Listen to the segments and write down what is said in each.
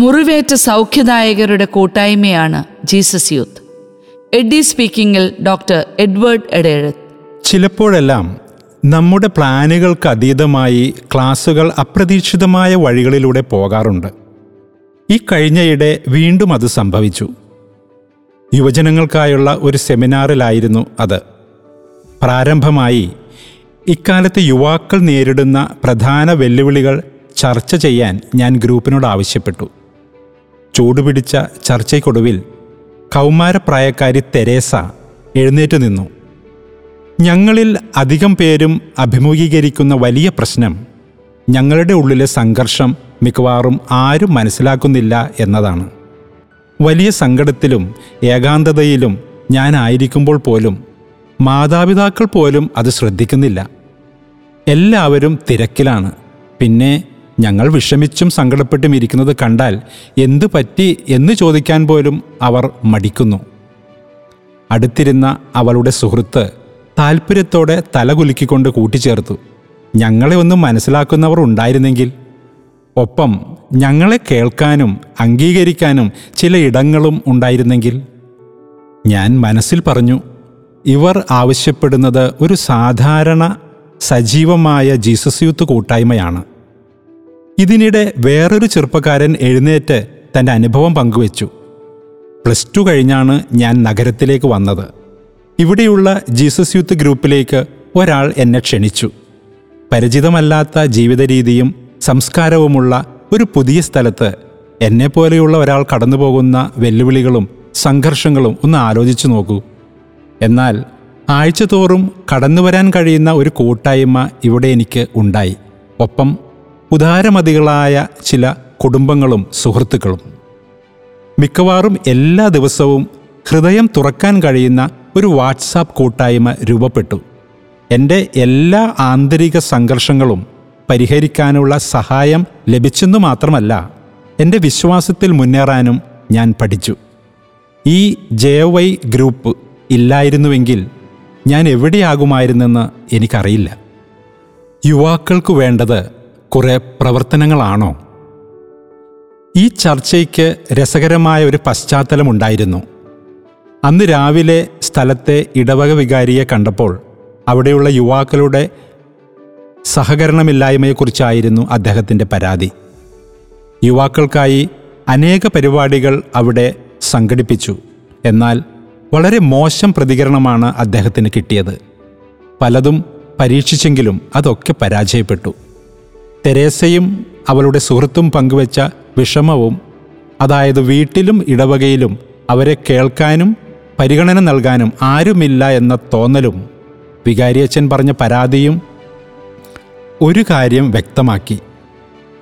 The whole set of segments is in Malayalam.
മുറിവേറ്റ സൗഖ്യദായകരുടെ കൂട്ടായ്മയാണ് ജീസസ് യൂത്ത്. എഡി സ്പീക്കിംഗിൽ ഡോക്ടർ എഡ്വേർഡ് എഡേഴത്ത്. ചിലപ്പോഴെല്ലാം നമ്മുടെ പ്ലാനുകൾക്ക് അതീതമായി ക്ലാസുകൾ അപ്രതീക്ഷിതമായ വഴികളിലൂടെ പോകാറുണ്ട്. ഈ കഴിഞ്ഞയിടെ വീണ്ടും അത് സംഭവിച്ചു. യുവജനങ്ങൾക്കായുള്ള ഒരു സെമിനാറിലായിരുന്നു അത്. പ്രാരംഭമായി ഇക്കാലത്ത് യുവാക്കൾ നേരിടുന്ന പ്രധാന വെല്ലുവിളികൾ ചർച്ച ചെയ്യാൻ ഞാൻ ഗ്രൂപ്പിനോട് ആവശ്യപ്പെട്ടു. ചൂടുപിടിച്ച ചർച്ചയ്ക്കൊടുവിൽ കൗമാരപ്രായക്കാരി തെരേസ എഴുന്നേറ്റ് നിന്നു. ഞങ്ങളിൽ അധികം പേരും അഭിമുഖീകരിക്കുന്ന വലിയ പ്രശ്നം ഞങ്ങളുടെ ഉള്ളിലെ സംഘർഷം മിക്കവാറും ആരും മനസ്സിലാക്കുന്നില്ല എന്നതാണ്. വലിയ സങ്കടത്തിലും ഏകാന്തതയിലും ഞാനായിരിക്കുമ്പോൾ പോലും മാതാപിതാക്കൾ പോലും അത് ശ്രദ്ധിക്കുന്നില്ല. എല്ലാവരും തിരക്കിലാണ്. പിന്നെ ഞങ്ങൾ വിഷമിച്ചും സങ്കടപ്പെട്ടും ഇരിക്കുന്നത് കണ്ടാൽ എന്തു പറ്റി എന്ന് ചോദിക്കാൻ പോലും അവർ മടിക്കുന്നു. അടുത്തിരുന്ന അവളുടെ സുഹൃത്ത് താല്പര്യത്തോടെ തലകുലുക്കിക്കൊണ്ട് കൂട്ടിച്ചേർത്തു. ഞങ്ങളെ ഒന്നും മനസ്സിലാക്കുന്നവർ ഉണ്ടായിരുന്നെങ്കിൽ. ഒപ്പം ഞങ്ങളെ കേൾക്കാനും അംഗീകരിക്കാനും ചില ഇടങ്ങളും ഉണ്ടായിരുന്നെങ്കിൽ. ഞാൻ മനസ്സിൽ പറഞ്ഞു ഇവർ ആവശ്യപ്പെടുന്നത് ഒരു സാധാരണ സജീവമായ ജീസസ് യൂത്ത് കൂട്ടായ്മയാണ്. ഇതിനിടെ വേറൊരു ചെറുപ്പക്കാരൻ എഴുന്നേറ്റ് തന്റെ അനുഭവം പങ്കുവച്ചു. പ്ലസ് ടു കഴിഞ്ഞാണ് ഞാൻ നഗരത്തിലേക്ക് വന്നത്. ഇവിടെയുള്ള ജീസസ് യൂത്ത് ഗ്രൂപ്പിലേക്ക് ഒരാൾ എന്നെ ക്ഷണിച്ചു. പരിചിതമല്ലാത്ത ജീവിത രീതിയും സംസ്കാരവുമുള്ള ഒരു പുതിയ സ്ഥലത്ത് എന്നെപ്പോലെയുള്ള ഒരാൾ കടന്നുപോകുന്ന വെല്ലുവിളികളും സംഘർഷങ്ങളും ഒന്ന് ആലോചിച്ചു നോക്കൂ. എന്നാൽ ആഴ്ചതോറും കടന്നുവരാൻ കഴിയുന്ന ഒരു കൂട്ടായ്മ ഇവിടെ എനിക്ക് ഉണ്ടായി. ഒപ്പം ഉദാരമതികളായ ചില കുടുംബങ്ങളും സുഹൃത്തുക്കളും. മിക്കവാറും എല്ലാ ദിവസവും ഹൃദയം തുറക്കാൻ കഴിയുന്ന ഒരു വാട്സാപ്പ് കൂട്ടായ്മ രൂപപ്പെട്ടു. എന്റെ എല്ലാ ആന്തരിക സംഘർഷങ്ങളും പരിഹരിക്കാനുള്ള സഹായം ലഭിച്ചെന്നു മാത്രമല്ല എന്റെ വിശ്വാസത്തിൽ മുന്നേറാനും ഞാൻ പഠിച്ചു. ഈ ജെ വൈ ഗ്രൂപ്പ് ഇല്ലായിരുന്നുവെങ്കിൽ ഞാൻ എവിടെയാകുമായിരുന്നെന്ന് എനിക്കറിയില്ല. യുവാക്കൾക്ക് വേണ്ടത് കുറേ പ്രവർത്തനങ്ങളാണോ? ഈ ചർച്ചയ്ക്ക് രസകരമായ ഒരു പശ്ചാത്തലമുണ്ടായിരുന്നു അന്ന് രാവിലെ സ്ഥലത്തെ ഇടവക വികാരിയെ കണ്ടപ്പോൾ അവിടെയുള്ള യുവാക്കളുടെ സഹകരണമില്ലായ്മയെക്കുറിച്ചായിരുന്നു അദ്ദേഹത്തിന്റെ പരാതി. യുവാക്കൾക്കായി അനേക പരിപാടികൾ അവിടെ സംഘടിപ്പിച്ചു. എന്നാൽ വളരെ മോശം പ്രതികരണമാണ് അദ്ദേഹത്തിന് കിട്ടിയത്. പലതും പരീക്ഷിച്ചെങ്കിലും അതൊക്കെ പരാജയപ്പെട്ടു. തെരേസയും അവളുടെ സുഹൃത്തും പങ്കുവച്ച വിഷമവും അതായത് വീട്ടിലും ഇടവകയിലും അവരെ കേൾക്കാനും പരിഗണന നൽകാനും ആരുമില്ല എന്ന തോന്നലും വികാരിയച്ഛൻ പറഞ്ഞ പരാതിയും ഒരു കാര്യം വ്യക്തമാക്കി.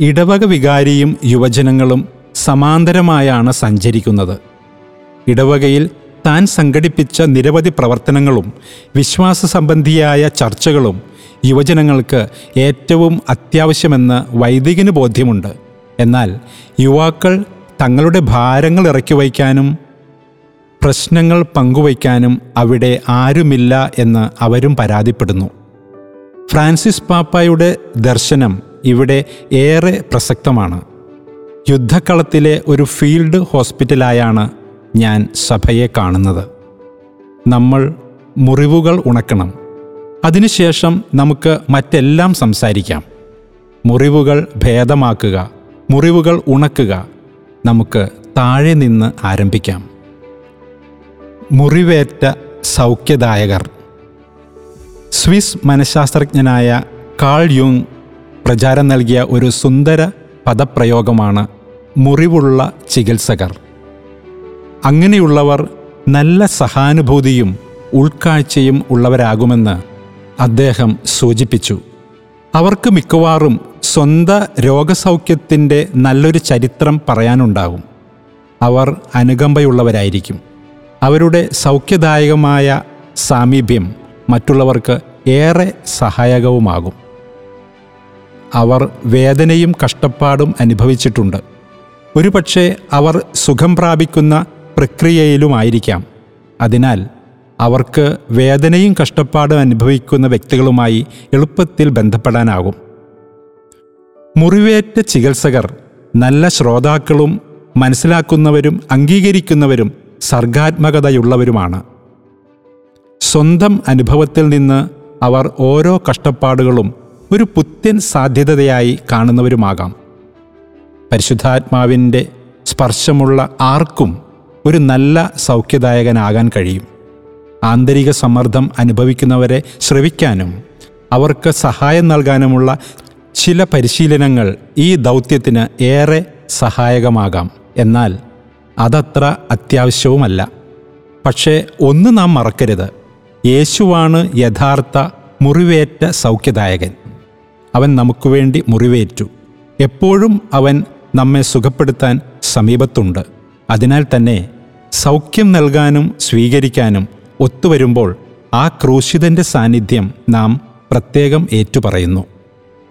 ഇടവക വികാരിയും യുവജനങ്ങളും സമാന്തരമായാണ് സഞ്ചരിക്കുന്നത്. ഇടവകയിൽ താൻ സംഘടിപ്പിച്ച നിരവധി പ്രവർത്തനങ്ങളും വിശ്വാസ സംബന്ധിയായ ചർച്ചകളും യുവജനങ്ങൾക്ക് ഏറ്റവും അത്യാവശ്യമെന്ന് വൈദികന് ബോധ്യമുണ്ട്. എന്നാൽ യുവാക്കൾ തങ്ങളുടെ ഭാരങ്ങൾ ഇറക്കി വയ്ക്കാനും പ്രശ്നങ്ങൾ പങ്കുവയ്ക്കാനും അവിടെ ആരുമില്ല എന്ന് അവരും പരാതിപ്പെടുന്നു. ഫ്രാൻസിസ് പാപ്പായുടെ ദർശനം ഇവിടെ ഏറെ പ്രസക്തമാണ്. യുദ്ധക്കളത്തിലെ ഒരു ഫീൽഡ് ഹോസ്പിറ്റലായാണ് ഞാൻ സഭയെ കാണുന്നത്. നമ്മൾ മുറിവുകൾ ഉണക്കണം. അതിനുശേഷം നമുക്ക് മറ്റെല്ലാം സംസാരിക്കാം. മുറിവുകൾ ഭേദമാക്കുക മുറിവുകൾ ഉണക്കുക നമുക്ക് താഴെ നിന്ന് ആരംഭിക്കാം. മുറിവേറ്റ സൗഖ്യദായകർ. സ്വിസ് മനഃശാസ്ത്രജ്ഞനായ കാൾ യുങ് പ്രചാരം നൽകിയ ഒരു സുന്ദര പദപ്രയോഗമാണ് മുറിവുള്ള ചികിത്സകർ. അങ്ങനെയുള്ളവർ നല്ല സഹാനുഭൂതിയും ഉൾക്കാഴ്ചയും ഉള്ളവരാകുമെന്ന് അദ്ദേഹം സൂചിപ്പിച്ചു. അവർക്ക് മിക്കവാറും സ്വന്ത രോഗസൗഖ്യത്തിന്റെ നല്ലൊരു ചരിത്രം പറയാനുണ്ടാകും. അവർ അനുകമ്പയുള്ളവരായിരിക്കും. അവരുടെ സൗഖ്യദായകമായ സാമീപ്യം മറ്റുള്ളവർക്ക് ഏറെ സഹായകവുമാകും. അവർ വേദനയും കഷ്ടപ്പാടും അനുഭവിച്ചിട്ടുണ്ട്. ഒരുപക്ഷെ അവർ സുഖം പ്രാപിക്കുന്ന പ്രക്രിയയിലുമായിരിക്കാം. അതിനാൽ അവർക്ക് വേദനയും കഷ്ടപ്പാടും അനുഭവിക്കുന്ന വ്യക്തികളുമായി എളുപ്പത്തിൽ ബന്ധപ്പെടാനാകും. മുറിവേറ്റ ചികിത്സകർ നല്ല ശ്രോതാക്കളും മനസ്സിലാക്കുന്നവരും അംഗീകരിക്കുന്നവരും സർഗാത്മകതയുള്ളവരുമാണ്. സ്വന്തം അനുഭവത്തിൽ നിന്ന് അവർ ഓരോ കഷ്ടപ്പാടുകളും ഒരു പുത്തൻ സാധ്യതയായി കാണുന്നവരുമാകാം. പരിശുദ്ധാത്മാവിന്റെ സ്പർശമുള്ള ആർക്കും ഒരു നല്ല സൗഖ്യദായകനാകാൻ കഴിയും. ആന്തരിക സമ്മർദ്ദം അനുഭവിക്കുന്നവരെ ശ്രവിക്കാനും അവർക്ക് സഹായം നൽകാനുമുള്ള ചില പരിശീലനങ്ങൾ ഈ ദൗത്യത്തിന് ഏറെ സഹായകമാകാം. എന്നാൽ അതത്ര അത്യാവശ്യവുമല്ല. പക്ഷേ ഒന്ന് നാം മറക്കരുത്. യേശുവാണ് യഥാർത്ഥ മുറിവേറ്റ സൗഖ്യദായകൻ. അവൻ നമുക്ക് വേണ്ടി മുറിവേറ്റു. എപ്പോഴും അവൻ നമ്മെ സുഖപ്പെടുത്താൻ സമീപത്തുണ്ട്. അതിനാൽ തന്നെ സൗഖ്യം നൽകാനും സ്വീകരിക്കാനും ഒത്തുവരുമ്പോൾ ആ ക്രൂശിതന്റെ സാന്നിധ്യം നാം പ്രത്യേകം ഏറ്റുപറയുന്നു.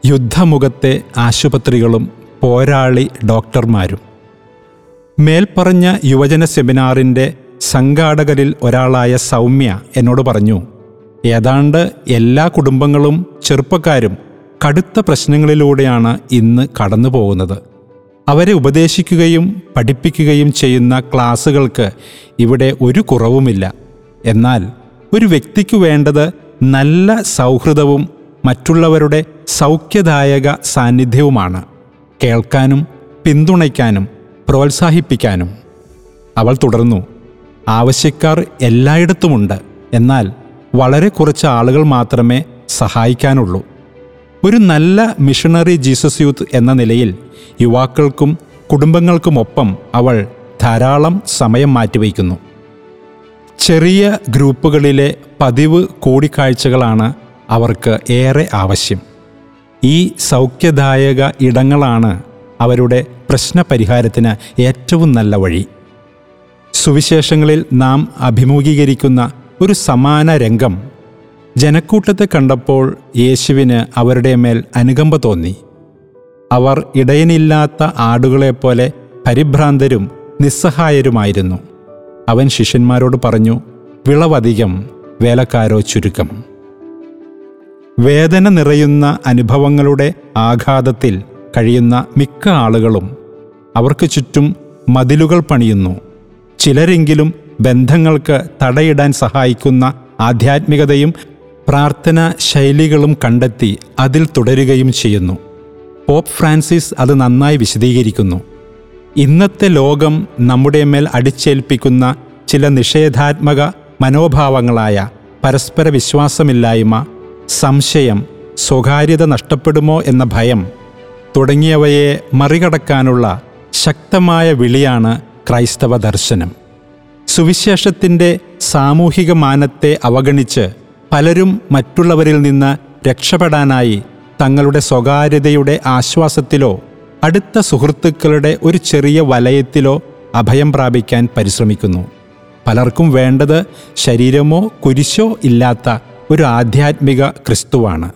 യുദ്ധമുഖത്തെ ആശുപത്രികളും പോരാളി ഡോക്ടർമാരും. മേൽപ്പറഞ്ഞ യുവജന സെമിനാറിന്റെ സംഘാടകരിൽ ഒരാളായ സൗമ്യ എന്നോട് പറഞ്ഞു ഏതാണ്ട് എല്ലാ കുടുംബങ്ങളും ചെറുപ്പക്കാരും കടുത്ത പ്രശ്നങ്ങളിലൂടെയാണ് ഇന്ന് കടന്നു പോകുന്നത് അവരെ ഉപദേശിക്കുകയും പഠിപ്പിക്കുകയും ചെയ്യുന്ന ക്ലാസുകൾക്ക് ഇവിടെ ഒരു കുറവുമില്ല. എന്നാൽ ഒരു വ്യക്തിക്ക് വേണ്ടത് നല്ല സൗഹൃദവും മറ്റുള്ളവരുടെ സൗഖ്യദായക സാന്നിധ്യവുമാണ്. കേൾക്കാനും പിന്തുണയ്ക്കാനും പ്രോത്സാഹിപ്പിക്കാനും. അവൾ തുടർന്നു ആവശ്യക്കാർ എല്ലായിടത്തുമുണ്ട്. എന്നാൽ വളരെ കുറച്ച് ആളുകൾ മാത്രമേ സഹായിക്കാനുള്ളൂ. ഒരു നല്ല മിഷണറി ജീസസ് യൂത്ത് എന്ന നിലയിൽ യുവാക്കൾക്കും കുടുംബങ്ങൾക്കുമൊപ്പം അവൾ ധാരാളം സമയം മാറ്റിവയ്ക്കുന്നു. ചെറിയ ഗ്രൂപ്പുകളിലെ പതിവ് കൂടിക്കാഴ്ചകളാണ് അവർക്ക് ഏറെ ആവശ്യം. ഈ സൗഖ്യദായക ഇടങ്ങളാണ് അവരുടെ പ്രശ്നപരിഹാരത്തിന് ഏറ്റവും നല്ല വഴി. സുവിശേഷങ്ങളിൽ നാം അഭിമുഖീകരിക്കുന്ന ഒരു സമാന രംഗം. ജനക്കൂട്ടത്തെ കണ്ടപ്പോൾ യേശുവിന് അവരുടെ മേൽ അനുകമ്പ തോന്നി. അവർ ഇടയനില്ലാത്ത ആടുകളെപ്പോലെ പരിഭ്രാന്തരും നിസ്സഹായരുമായിരുന്നു. അവൻ ശിഷ്യന്മാരോട് പറഞ്ഞു വിളവധികം വേലക്കാരോ ചുരുക്കം. വേദന നിറയുന്ന അനുഭവങ്ങളുടെ ആഘാതത്തിൽ കഴിയുന്ന മിക്ക ആളുകളും അവർക്ക് ചുറ്റും മതിലുകൾ പണിയുന്നു. ചിലരെങ്കിലും ബന്ധങ്ങൾക്ക് തടയിടാൻ സഹായിക്കുന്ന ആധ്യാത്മികതയും പ്രാർത്ഥന ശൈലികളും കണ്ടെത്തി അതിൽ തുടരുകയും ചെയ്യുന്നു. പോപ്പ് ഫ്രാൻസിസ് അത് നന്നായി വിശദീകരിക്കുന്നു. ഇന്നത്തെ ലോകം നമ്മുടെ മേൽ അടിച്ചേൽപ്പിക്കുന്ന ചില നിഷേധാത്മക മനോഭാവങ്ങളായ പരസ്പര വിശ്വാസമില്ലായ്മ സംശയം സ്വകാര്യത നഷ്ടപ്പെടുമോ എന്ന ഭയം തുടങ്ങിയവയെ മറികടക്കാനുള്ള ശക്തമായ വിളിയാണ് ക്രൈസ്തവ ദർശനം. സുവിശേഷത്തിന്റെ സാമൂഹിക മാനത്തെ അവഗണിച്ച് പലരും മറ്റുള്ളവരിൽ നിന്ന് രക്ഷപ്പെടാനായി തങ്ങളുടെ സ്വകാര്യതയുടെ ആശ്വാസത്തിലോ അടുത്ത സുഹൃത്തുക്കളുടെ ഒരു ചെറിയ വലയത്തിലോ അഭയം പ്രാപിക്കാൻ പരിശ്രമിക്കുന്നു. പലർക്കും വേണ്ടത് ശരീരമോ കുരിശോ ഇല്ലാത്ത ഒരു ആധ്യാത്മിക ക്രിസ്തുവാണ്.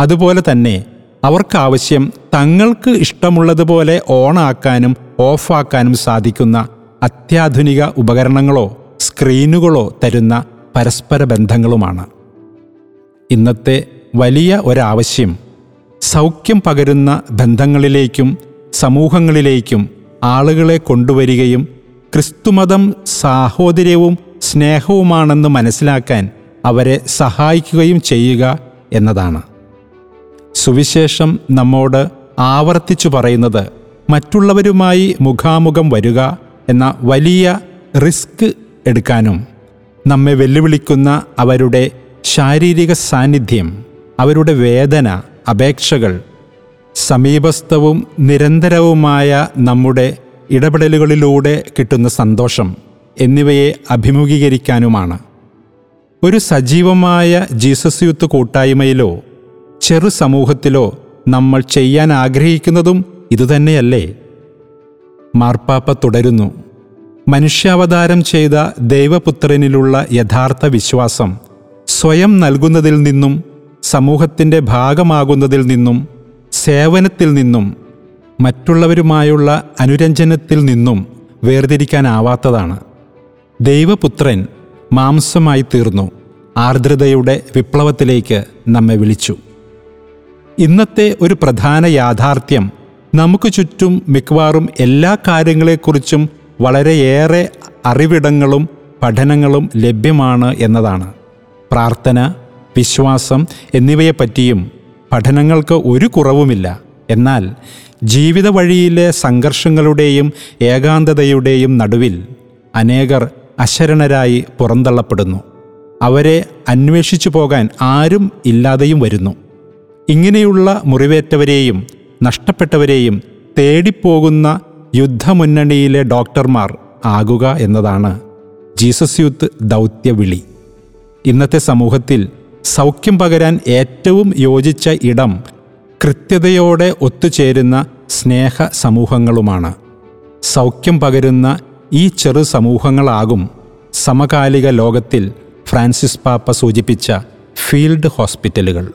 അതുപോലെ തന്നെ അവർക്കാവശ്യം തങ്ങൾക്ക് ഇഷ്ടമുള്ളതുപോലെ ഓണാക്കാനും ഓഫാക്കാനും സാധിക്കുന്ന അത്യാധുനിക ഉപകരണങ്ങളോ സ്ക്രീനുകളോ തരുന്ന പരസ്പര ബന്ധങ്ങളുമാണ്. ഇന്നത്തെ വലിയ ഒരാവശ്യം സൗഖ്യം പകരുന്ന ബന്ധങ്ങളിലേക്കും സമൂഹങ്ങളിലേക്കും ആളുകളെ കൊണ്ടുവരികയും ക്രിസ്തുമതം സാഹോദര്യവും സ്നേഹവുമാണെന്ന് മനസ്സിലാക്കാൻ അവരെ സഹായിക്കുകയും ചെയ്യുക എന്നതാണ്. സുവിശേഷം നമ്മോട് ആവർത്തിച്ചു പറയുന്നത് മറ്റുള്ളവരുമായി മുഖാമുഖം വരിക എന്ന വലിയ റിസ്ക് എടുക്കാനും നമ്മെ വെല്ലുവിളിക്കുന്ന അവരുടെ ശാരീരിക സാന്നിധ്യം അവരുടെ വേദന അപേക്ഷകൾ സമീപസ്ഥവും നിരന്തരവുമായ നമ്മുടെ ഇടപെടലുകളിലൂടെ കിട്ടുന്ന സന്തോഷം എന്നിവയെ അഭിമുഖീകരിക്കാനുമാണ്. ഒരു സജീവമായ ജീസസ് യുത്ത് കൂട്ടായ്മയിലോ ചെറു സമൂഹത്തിലോ നമ്മൾ ചെയ്യാൻ ആഗ്രഹിക്കുന്നതും ഇതുതന്നെയല്ലേ? മാർപ്പാപ്പ തുടരുന്നു. മനുഷ്യാവതാരം ചെയ്ത ദൈവപുത്രനിലുള്ള യഥാർത്ഥ വിശ്വാസം സ്വയം നൽകുന്നതിൽ നിന്നും സമൂഹത്തിന്റെ ഭാഗമാകുന്നതിൽ നിന്നും സേവനത്തിൽ നിന്നും മറ്റുള്ളവരുമായുള്ള അനുരഞ്ജനത്തിൽ നിന്നും വേർതിരിക്കാനാവാത്തതാണ്. ദൈവപുത്രൻ മാംസമായി തീർന്നു. ആർദ്രതയുടെ വിപ്ലവത്തിലേക്ക് നമ്മെ വിളിച്ചു. ഇന്നത്തെ ഒരു പ്രധാന യാഥാർത്ഥ്യം നമുക്ക് ചുറ്റും മിക്കവാറും എല്ലാ കാര്യങ്ങളെക്കുറിച്ചും വളരെയേറെ അറിവിടങ്ങളും പഠനങ്ങളും ലഭ്യമാണ് എന്നതാണ്. പ്രാർത്ഥന വിശ്വാസം എന്നിവയെപ്പറ്റിയും പഠനങ്ങൾക്ക് ഒരു കുറവുമില്ല. എന്നാൽ ജീവിത വഴിയിലെ സംഘർഷങ്ങളുടെയും ഏകാന്തതയുടെയും നടുവിൽ അനേകർ അശരണരായി പുറന്തള്ളപ്പെടുന്നു. അവരെ അന്വേഷിച്ചു പോകാൻ ആരും ഇല്ലാതെയും വരുന്നു. ഇങ്ങനെയുള്ള മുറിവേറ്റവരെയും നഷ്ടപ്പെട്ടവരെയും തേടിപ്പോകുന്ന യുദ്ധമുന്നണിയിലെ ഡോക്ടർമാർ ആകുക എന്നതാണ് ജീസസ് യൂത്ത് ദൗത്യവിളി. ഇന്നത്തെ സമൂഹത്തിൽ സൗഖ്യം പകരാൻ ഏറ്റവും യോജിച്ച ഇടം കൃത്യതയോടെ ഒത്തുചേരുന്ന സ്നേഹ സമൂഹങ്ങളുമാണ്. സൗഖ്യം പകരുന്ന ഈ ചെറു സമൂഹങ്ങളാകും സമകാലിക ലോകത്തിൽ ഫ്രാൻസിസ് പാപ്പ സൂചിപ്പിച്ച ഫീൽഡ് ഹോസ്പിറ്റലുകൾ.